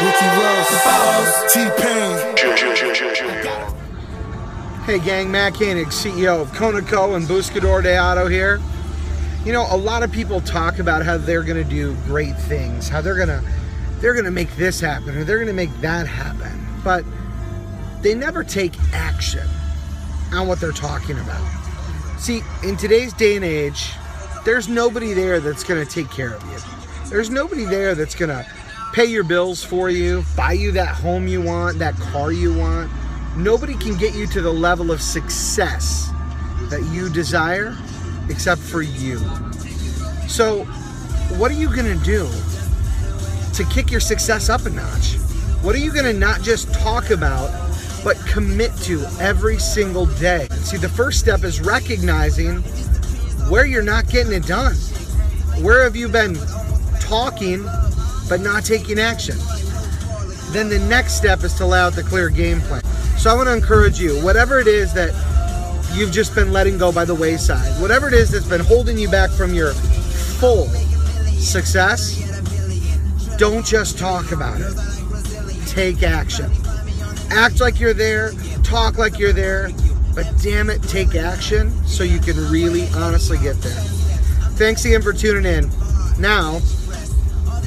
Ricky Ross, T-Pain. Hey gang, Matt Koenig, CEO of Conoco and Buscador de Auto here. You know, a lot of people talk about how they're gonna do great things, how they're gonna they're gonna make this happen or they're gonna make that happen. But they never take action on what they're talking about. See, in today's day and age, there's nobody there that's gonna take care of you. There's nobody there that's gonna pay your bills for you, buy you that home you want, that car you want. Nobody can get you to the level of success that you desire except for you. So, what are you gonna do to kick your success up a notch? What are you gonna not just talk about, but commit to every single day? See, the first step is recognizing where you're not getting it done. Where have you been talking but not taking action? Then the next step is to lay out the clear game plan. So I want to encourage you, whatever it is that you've just been letting go by the wayside, whatever it is that's been holding you back from your full success, don't just talk about it. Take action. Act like you're there, talk like you're there, but damn it, take action so you can really honestly get there. Thanks again for tuning in. Now,